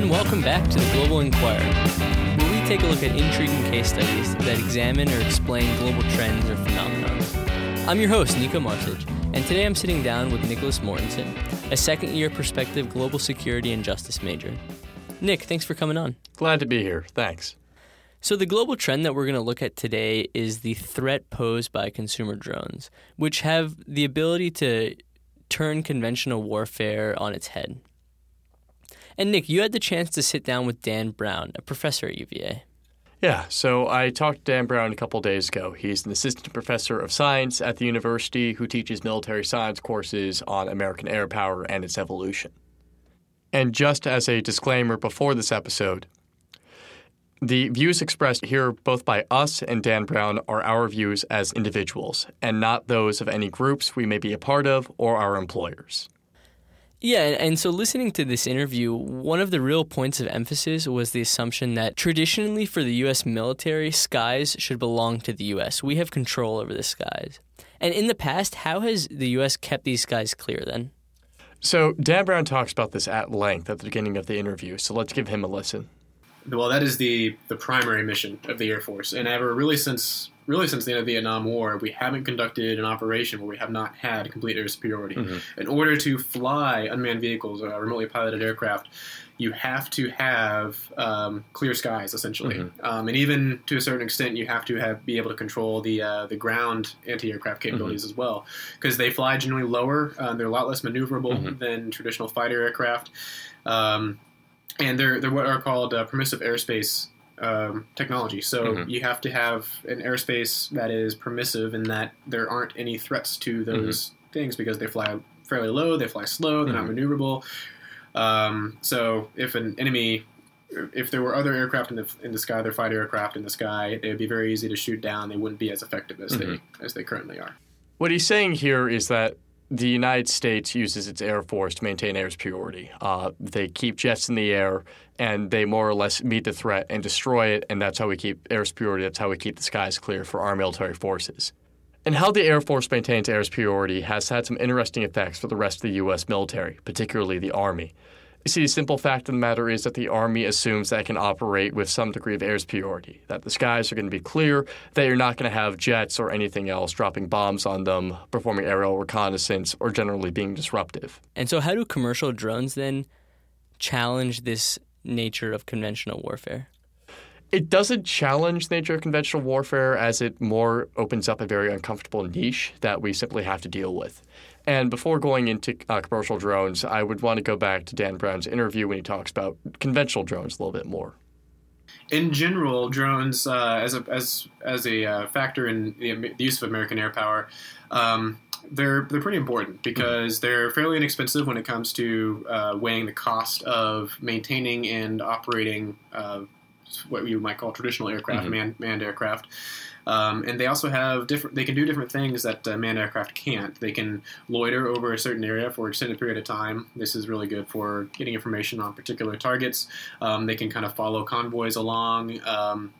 And welcome back to the Global Inquirer, where we take a look at intriguing case studies that examine or explain global trends or phenomena. I'm your host, Nico Martic, and today I'm sitting down with Nicholas Mortensen, a second year perspective global security and justice major. Nick, thanks for coming on. Glad to be here. Thanks. So, the global trend that we're going to look at today is the threat posed by consumer drones, which have the ability to turn conventional warfare on its head. And Nick, you had the chance to sit down with Dan Brown, a professor at UVA. Yeah, so I talked to Dan Brown a couple days ago. He's an assistant professor of science at the university who teaches military science courses on American air power and its evolution. And just as a disclaimer before this episode, the views expressed here, both by us and Dan Brown, are our views as individuals and not those of any groups we may be a part of or our employers. Yeah, and so listening to this interview, one of the real points of emphasis was the assumption that traditionally for the U.S. military, skies should belong to the U.S. We have control over the skies. And in the past, how has the U.S. kept these skies clear then? So, Dan Brown talks about this at length at the beginning of the interview, so let's give him a listen. Well, that is the, the primary mission of the Air Force. And ever, really since really since the end of the Vietnam War, we haven't conducted an operation where we have not had complete air superiority. Mm-hmm. In order to fly unmanned vehicles or remotely piloted aircraft, you have to have um, clear skies, essentially, mm-hmm. um, and even to a certain extent, you have to have be able to control the uh, the ground anti-aircraft capabilities mm-hmm. as well, because they fly generally lower. Uh, they're a lot less maneuverable mm-hmm. than traditional fighter aircraft, um, and they're they're what are called uh, permissive airspace um, technology. So mm-hmm. you have to have an airspace that is permissive in that there aren't any threats to those mm-hmm. things because they fly fairly low, they fly slow, they're mm-hmm. not maneuverable. Um, so if an enemy, if there were other aircraft in the in the sky, other fighter aircraft in the sky, they would be very easy to shoot down. They wouldn't be as effective as they mm-hmm. as they currently are. What he's saying here is that the United States uses its air force to maintain air superiority. Uh, they keep jets in the air, and they more or less meet the threat and destroy it, and that's how we keep air superiority. That's how we keep the skies clear for our military forces. And how the Air Force maintains air superiority has had some interesting effects for the rest of the U.S. military, particularly the Army. You see, the simple fact of the matter is that the Army assumes that it can operate with some degree of air superiority, that the skies are going to be clear, that you're not going to have jets or anything else dropping bombs on them, performing aerial reconnaissance, or generally being disruptive. And so, how do commercial drones then challenge this nature of conventional warfare? It doesn't challenge the nature of conventional warfare as it more opens up a very uncomfortable niche that we simply have to deal with. And before going into uh, commercial drones, I would want to go back to Dan Brown's interview when he talks about conventional drones a little bit more. In general, drones uh, as a as as a uh, factor in the, use of American air power, um, they're they're pretty important because mm-hmm. they're fairly inexpensive when it comes to uh, weighing the cost of maintaining and operating uh, what you might call traditional aircraft, mm-hmm. manned, manned aircraft. Um, and they also have different. They can do different things that uh, manned aircraft can't. They can loiter over a certain area for an extended period of time. This is really good for getting information on particular targets. Um, they can kind of follow convoys along. Um,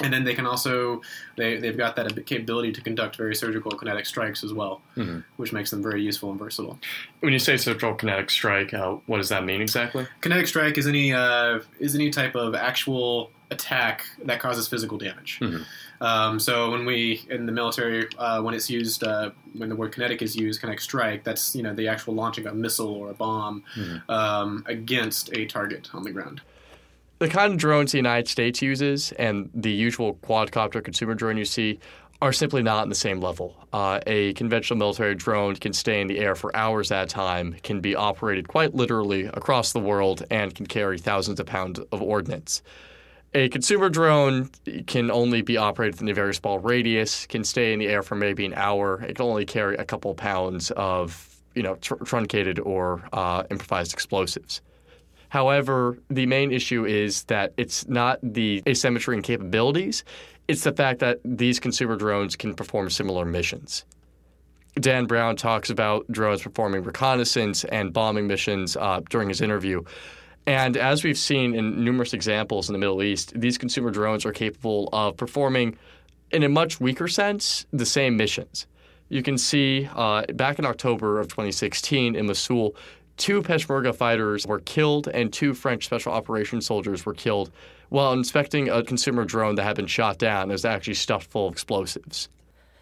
and then they can also they, they've got that capability to conduct very surgical kinetic strikes as well mm-hmm. which makes them very useful and versatile when you say surgical kinetic strike uh, what does that mean exactly kinetic strike is any uh, is any type of actual attack that causes physical damage mm-hmm. um, so when we in the military uh, when it's used uh, when the word kinetic is used kinetic strike that's you know the actual launching of a missile or a bomb mm-hmm. um, against a target on the ground the kind of drones the United States uses and the usual quadcopter consumer drone you see are simply not in the same level. Uh, a conventional military drone can stay in the air for hours at a time, can be operated quite literally across the world, and can carry thousands of pounds of ordnance. A consumer drone can only be operated in a very small radius, can stay in the air for maybe an hour. It can only carry a couple pounds of you know tr- truncated or uh, improvised explosives. However, the main issue is that it's not the asymmetry in capabilities, it's the fact that these consumer drones can perform similar missions. Dan Brown talks about drones performing reconnaissance and bombing missions uh, during his interview. And as we've seen in numerous examples in the Middle East, these consumer drones are capable of performing, in a much weaker sense, the same missions. You can see uh, back in October of 2016 in Mosul, two Peshmerga fighters were killed and two French special operations soldiers were killed while inspecting a consumer drone that had been shot down. It was actually stuffed full of explosives.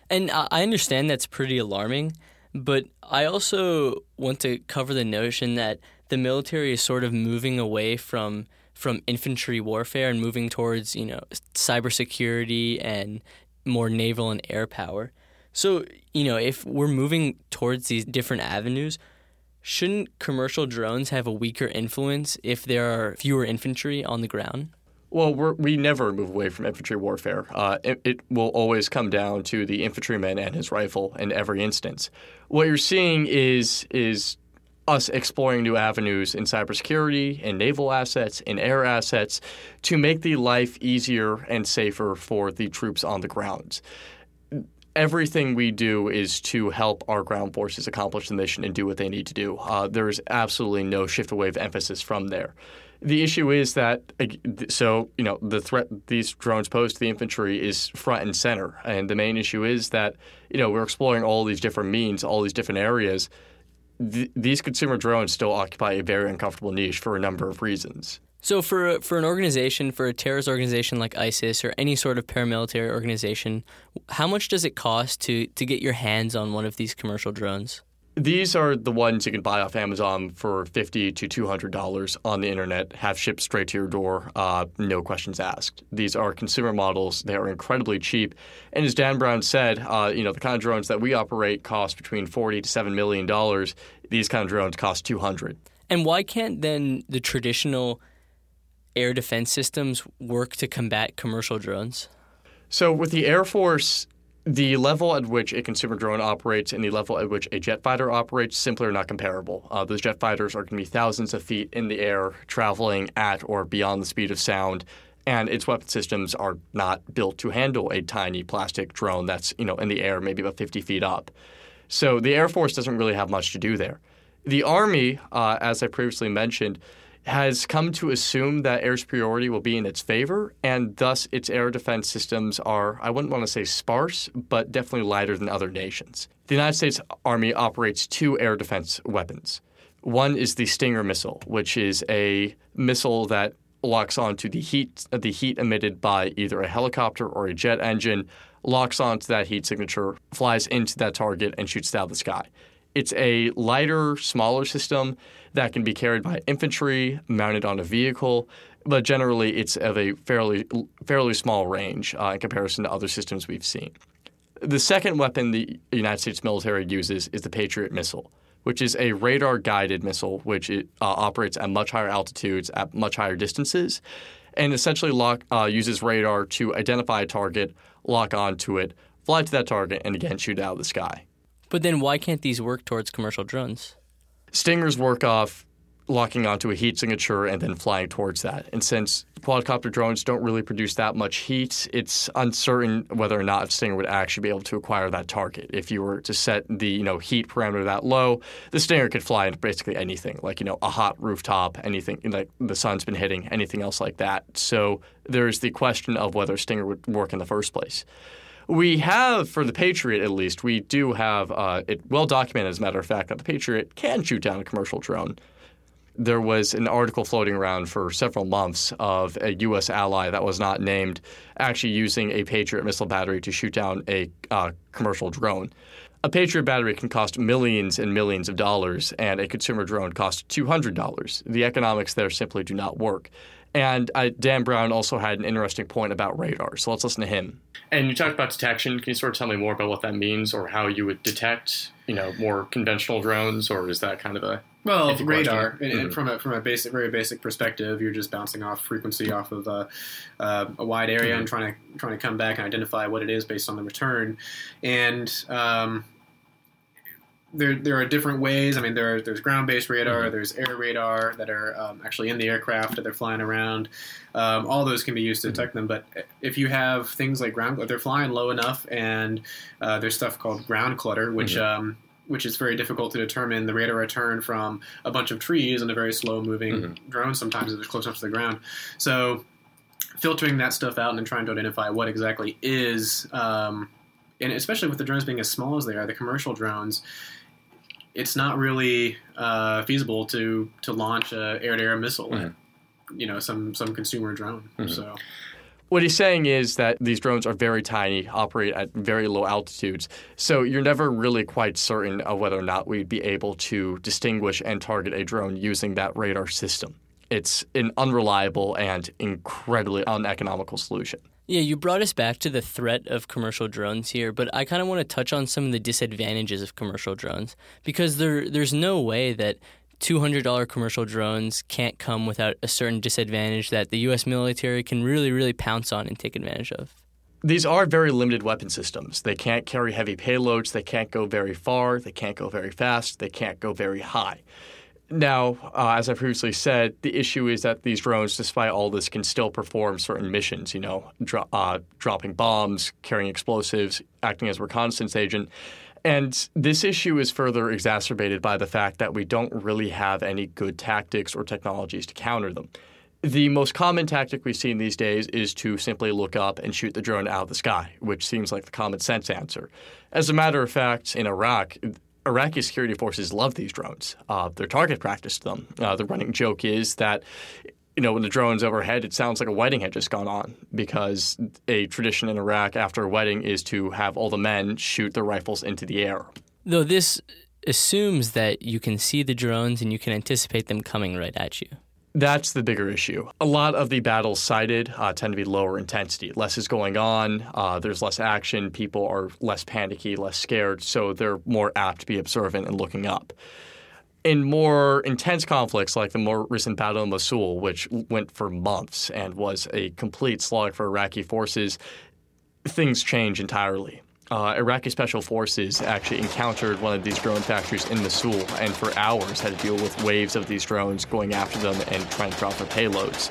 And I understand that's pretty alarming, but I also want to cover the notion that the military is sort of moving away from from infantry warfare and moving towards you know cybersecurity and more naval and air power. So you know if we're moving towards these different avenues, shouldn't commercial drones have a weaker influence if there are fewer infantry on the ground? Well, we never move away from infantry warfare. Uh, it, it, will always come down to the infantryman and his rifle in every instance. What you're seeing is is us exploring new avenues in cybersecurity, in naval assets, in air assets, to make the life easier and safer for the troops on the ground. Everything we do is to help our ground forces accomplish the mission and do what they need to do. Uh, there is absolutely no shift away of emphasis from there. The issue is that so you know the threat these drones pose to the infantry is front and center, and the main issue is that you know we're exploring all these different means, all these different areas. Th- these consumer drones still occupy a very uncomfortable niche for a number of reasons. So for for an organization, for a terrorist organization like ISIS or any sort of paramilitary organization, how much does it cost to to get your hands on one of these commercial drones? These are the ones you can buy off Amazon for fifty to two hundred dollars on the internet, have shipped straight to your door, uh, no questions asked. These are consumer models; they are incredibly cheap. And as Dan Brown said, uh, you know the kind of drones that we operate cost between forty to seven million dollars. These kind of drones cost two hundred. And why can't then the traditional air defense systems work to combat commercial drones? So with the Air Force the level at which a consumer drone operates and the level at which a jet fighter operates simply are not comparable. Uh, those jet fighters are going to be thousands of feet in the air, traveling at or beyond the speed of sound, and its weapon systems are not built to handle a tiny plastic drone that's you know in the air, maybe about 50 feet up. So the Air Force doesn't really have much to do there. The Army, uh, as I previously mentioned, has come to assume that air superiority will be in its favor, and thus its air defense systems are, I wouldn't want to say sparse, but definitely lighter than other nations. The United States Army operates two air defense weapons. One is the Stinger missile, which is a missile that locks onto the heat the heat emitted by either a helicopter or a jet engine, locks onto that heat signature, flies into that target, and shoots out of the sky. It's a lighter, smaller system that can be carried by infantry, mounted on a vehicle, but generally it's of a fairly fairly small range uh, in comparison to other systems we've seen. The second weapon the United States military uses is the Patriot missile, which is a radar-guided missile which it, uh, operates at much higher altitudes at much higher distances, and essentially lock, uh, uses radar to identify a target, lock onto it, fly to that target, and again shoot out of the sky. But then why can't these work towards commercial drones? Stingers work off locking onto a heat signature and then flying towards that. And since quadcopter drones don't really produce that much heat, it's uncertain whether or not Stinger would actually be able to acquire that target. If you were to set the you know heat parameter that low, the Stinger could fly into basically anything, like you know a hot rooftop, anything like the sun's been hitting, anything else like that. So there's the question of whether Stinger would work in the first place. We have, for the Patriot at least, we do have uh, it well documented, as a matter of fact, that the Patriot can shoot down a commercial drone. There was an article floating around for several months of a U.S. ally that was not named actually using a Patriot missile battery to shoot down a uh, commercial drone. A Patriot battery can cost millions and millions of dollars, and a consumer drone costs $200. The economics there simply do not work. And uh, Dan Brown also had an interesting point about radar. So let's listen to him. And you talked about detection. Can you sort of tell me more about what that means, or how you would detect, you know, more conventional drones, or is that kind of a well radar? And, mm-hmm. and, from a from a basic, very basic perspective, you're just bouncing off frequency off of uh, uh, a wide area mm-hmm. and trying to trying to come back and identify what it is based on the return. And um, there there are different ways. I mean, there there's ground based radar, mm-hmm. there's air radar that are um, actually in the aircraft that they're flying around. Um, all those can be used to mm-hmm. detect mm-hmm. them. But if you have things like ground, they're flying low enough, and uh, there's stuff called ground clutter, which mm-hmm. um, which is very difficult to determine the rate of return from a bunch of trees and a very slow moving mm-hmm. drone. Sometimes it's close enough to the ground, so filtering that stuff out and then trying to identify what exactly is. Um, and especially with the drones being as small as they are, the commercial drones, it's not really uh, feasible to to launch a air to air missile. At, you know, some some consumer drone. So What he's saying is that these drones are very tiny, operate at very low altitudes, so you're never really quite certain of whether or not we'd be able to distinguish and target a drone using that radar system. It's an unreliable and incredibly uneconomical solution. Yeah, you brought us back to the threat of commercial drones here, but I kind of want to touch on some of the disadvantages of commercial drones because there there's no way that $200 commercial drones can't come without a certain disadvantage that the US military can really really pounce on and take advantage of. These are very limited weapon systems. They can't carry heavy payloads, they can't go very far, they can't go very fast, they can't go very high. Now, uh, as I previously said, the issue is that these drones, despite all this, can still perform certain missions. You know, dro- uh, dropping bombs, carrying explosives, acting as a reconnaissance agent. And this issue is further exacerbated by the fact that we don't really have any good tactics or technologies to counter them. The most common tactic we've seen these days is to simply look up and shoot the drone out of the sky, which seems like the common sense answer. As a matter of fact, in Iraq, Iraqi security forces love these drones. Uh, they're target practiced them. Uh, the running joke is that you know, when the drone's overhead, it sounds like a wedding had just gone on because a tradition in Iraq after a wedding is to have all the men shoot their rifles into the air. Though this assumes that you can see the drones and you can anticipate them coming right at you. That's the bigger issue. A lot of the battles cited uh, tend to be lower intensity. Less is going on. Uh, there's less action. People are less panicky, less scared, so they're more apt to be observant and looking up. In more intense conflicts, like the more recent Battle of Mosul, which went for months and was a complete slog for Iraqi forces, things change entirely. Uh, Iraqi special forces actually encountered one of these drone factories in Mosul and for hours had to deal with waves of these drones going after them and trying to drop their payloads.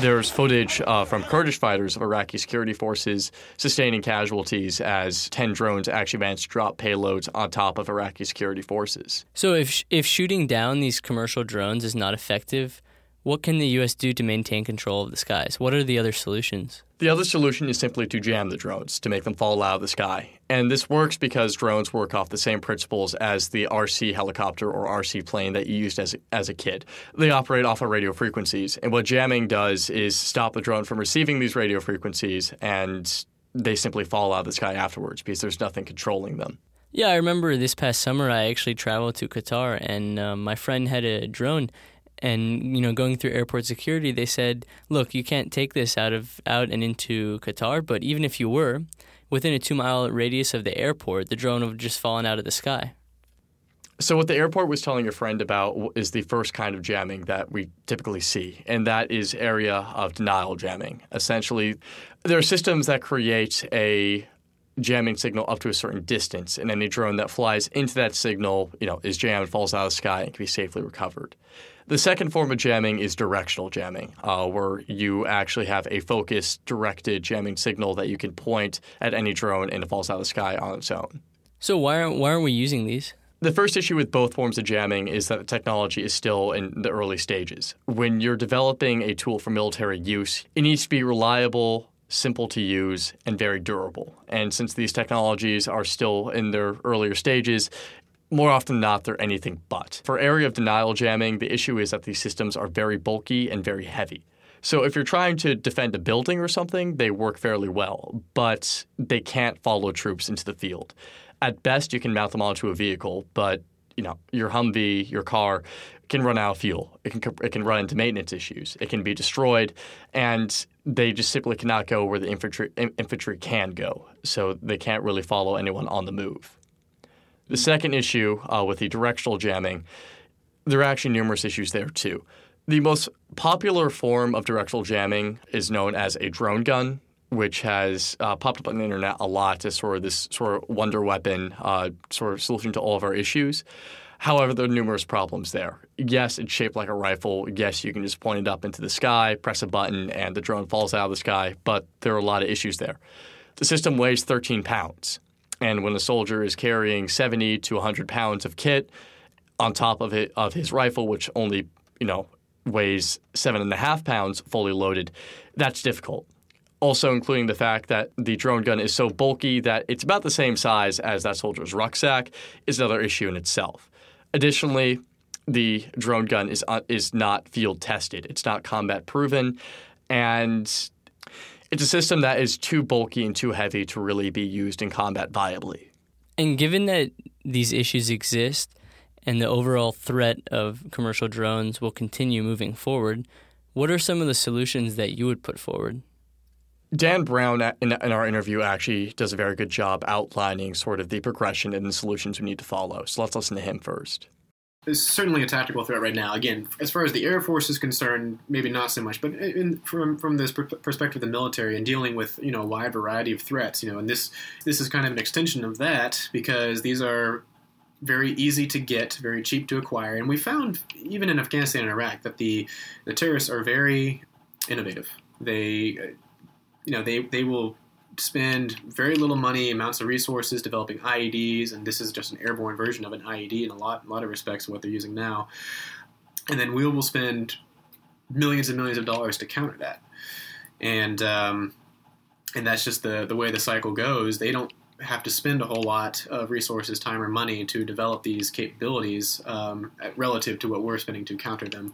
There's footage uh, from Kurdish fighters of Iraqi security forces sustaining casualties as 10 drones actually managed to drop payloads on top of Iraqi security forces. So if if shooting down these commercial drones is not effective, what can the US do to maintain control of the skies? What are the other solutions? The other solution is simply to jam the drones, to make them fall out of the sky. And this works because drones work off the same principles as the RC helicopter or RC plane that you used as, as a kid. They operate off of radio frequencies. And what jamming does is stop the drone from receiving these radio frequencies and they simply fall out of the sky afterwards because there's nothing controlling them. Yeah, I remember this past summer I actually traveled to Qatar and uh, my friend had a drone and you know going through airport security they said look you can't take this out of out and into qatar but even if you were within a two mile radius of the airport the drone would have just fallen out of the sky So, what the airport was telling your friend about is the first kind of jamming that we typically see, and that is area of denial jamming. Essentially, there are systems that create a jamming signal up to a certain distance, and any drone that flies into that signal, you know, is jammed, falls out of the sky, and can be safely recovered. The second form of jamming is directional jamming, uh, where you actually have a focused, directed jamming signal that you can point at any drone and it falls out of the sky on its own. so why aren't why aren't we using these The first issue with both forms of jamming is that the technology is still in the early stages. When you're developing a tool for military use, it needs to be reliable, simple to use, and very durable. And since these technologies are still in their earlier stages, more often than not, they're anything but. For area of denial jamming, the issue is that these systems are very bulky and very heavy. So if you're trying to defend a building or something, they work fairly well, but they can't follow troops into the field. At best, you can mount them onto a vehicle, but you know your Humvee, your car can run out of fuel. It can it can run into maintenance issues. It can be destroyed, and they just simply cannot go where the infantry infantry can go. So they can't really follow anyone on the move. The second issue uh, with the directional jamming, there are actually numerous issues there too. The most popular form of directional jamming is known as a drone gun, which has uh, popped up on the internet a lot as sort of this sort of wonder weapon uh, sort of solution to all of our issues. However, there are numerous problems there. Yes, it's shaped like a rifle. Yes, you can just point it up into the sky, press a button, and the drone falls out of the sky. But there are a lot of issues there. The system weighs 13 pounds, and when a soldier is carrying 70 to 100 pounds of kit on top of it of his rifle, which only you know weighs seven and a half pounds fully loaded, that's difficult. Also, including the fact that the drone gun is so bulky that it's about the same size as that soldier's rucksack is another issue in itself. Additionally, the drone gun is uh, is not field tested. It's not combat proven, and it's a system that is too bulky and too heavy to really be used in combat viably. And given that these issues exist and the overall threat of commercial drones will continue moving forward, what are some of the solutions that you would put forward? Dan Brown uh, in, in, our interview actually does a very good job outlining sort of the progression and the solutions we need to follow. So let's listen to him first. It's certainly a tactical threat right now. Again, as far as the Air Force is concerned, maybe not so much, but in, from from this perspective of the military and dealing with you know a wide variety of threats, you know, and this this is kind of an extension of that because these are very easy to get, very cheap to acquire, and we found even in Afghanistan and Iraq that the the terrorists are very innovative. They you know they they will spend very little money, amounts of resources developing IEDs, and this is just an airborne version of an IED in a lot, a lot of respects of what they're using now. And then we will spend millions and millions of dollars to counter that, and um, and that's just the the way the cycle goes. They don't have to spend a whole lot of resources, time, or money to develop these capabilities um, relative to what we're spending to counter them.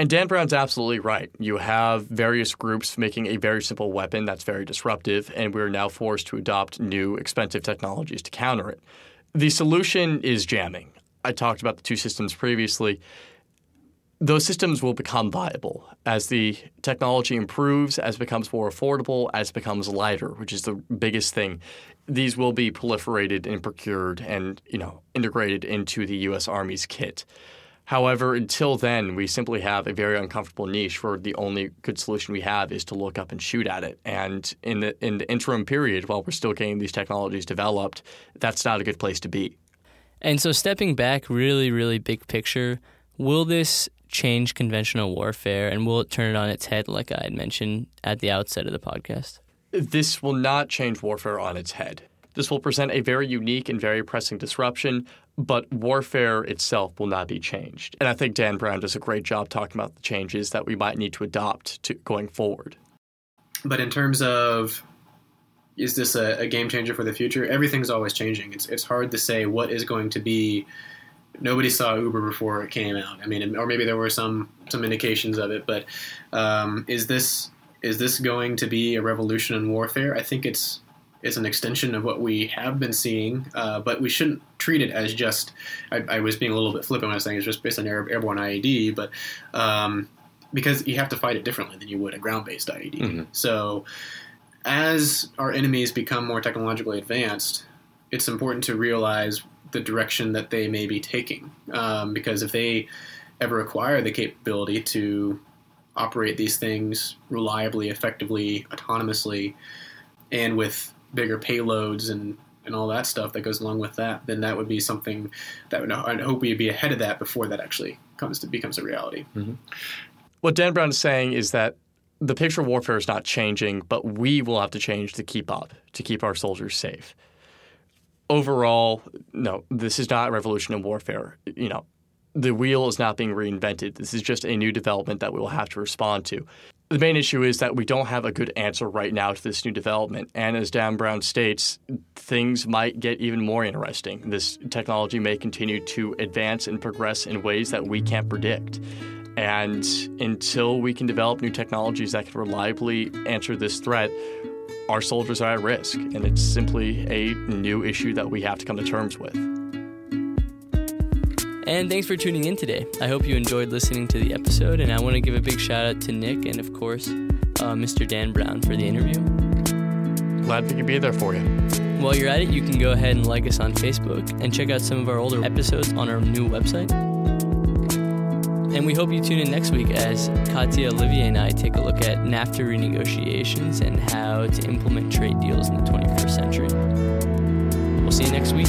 And Dan Brown's absolutely right. You have various groups making a very simple weapon that's very disruptive, and we're now forced to adopt new expensive technologies to counter it. The solution is jamming. I talked about the two systems previously. Those systems will become viable as the technology improves, as it becomes more affordable, as it becomes lighter, which is the biggest thing. These will be proliferated and procured and you know integrated into the U.S. Army's kit. However, until then, we simply have a very uncomfortable niche where the only good solution we have is to look up and shoot at it. And in the in the interim period, while we're still getting these technologies developed, that's not a good place to be. And so, stepping back, really, really big picture, will this change conventional warfare, and will it turn it on its head, like I had mentioned at the outset of the podcast? This will not change warfare on its head. This will present a very unique and very pressing disruption, but warfare itself will not be changed. And I think Dan Brown does a great job talking about the changes that we might need to adopt to going forward. But in terms of is this a, a game changer for the future? Everything's always changing. It's it's hard to say what is going to be. Nobody saw Uber before it came out. I mean, or maybe there were some some indications of it. But um, is this is this going to be a revolution in warfare? I think it's is an extension of what we have been seeing, uh, but we shouldn't treat it as just. I, I, was being a little bit flippant when I was saying it's just based on air, airborne IED, but um, because you have to fight it differently than you would a ground-based IED. Mm-hmm. So, as our enemies become more technologically advanced, it's important to realize the direction that they may be taking, um, because if they ever acquire the capability to operate these things reliably, effectively, autonomously, and with bigger payloads and and all that stuff that goes along with that, then that would be something that would, I hope we'd be ahead of that before that actually comes to becomes a reality. Mm-hmm. What Dan Brown is saying is that the picture of warfare is not changing, but we will have to change to keep up, to keep our soldiers safe. Overall, no, this is not revolution in warfare. You know, the wheel is not being reinvented. This is just a new development that we will have to respond to. The main issue is that we don't have a good answer right now to this new development. And as Dan Brown states, things might get even more interesting. This technology may continue to advance and progress in ways that we can't predict. And until we can develop new technologies that can reliably answer this threat, our soldiers are at risk. And it's simply a new issue that we have to come to terms with. And thanks for tuning in today. I hope you enjoyed listening to the episode, and I want to give a big shout out to Nick and, of course, uh, Mr. Dan Brown for the interview. Glad we could be there for you. While you're at it, you can go ahead and like us on Facebook and check out some of our older episodes on our new website. And we hope you tune in next week as Katya, Olivier, and I take a look at NAFTA renegotiations and how to implement trade deals in the 21st century. We'll see you next week.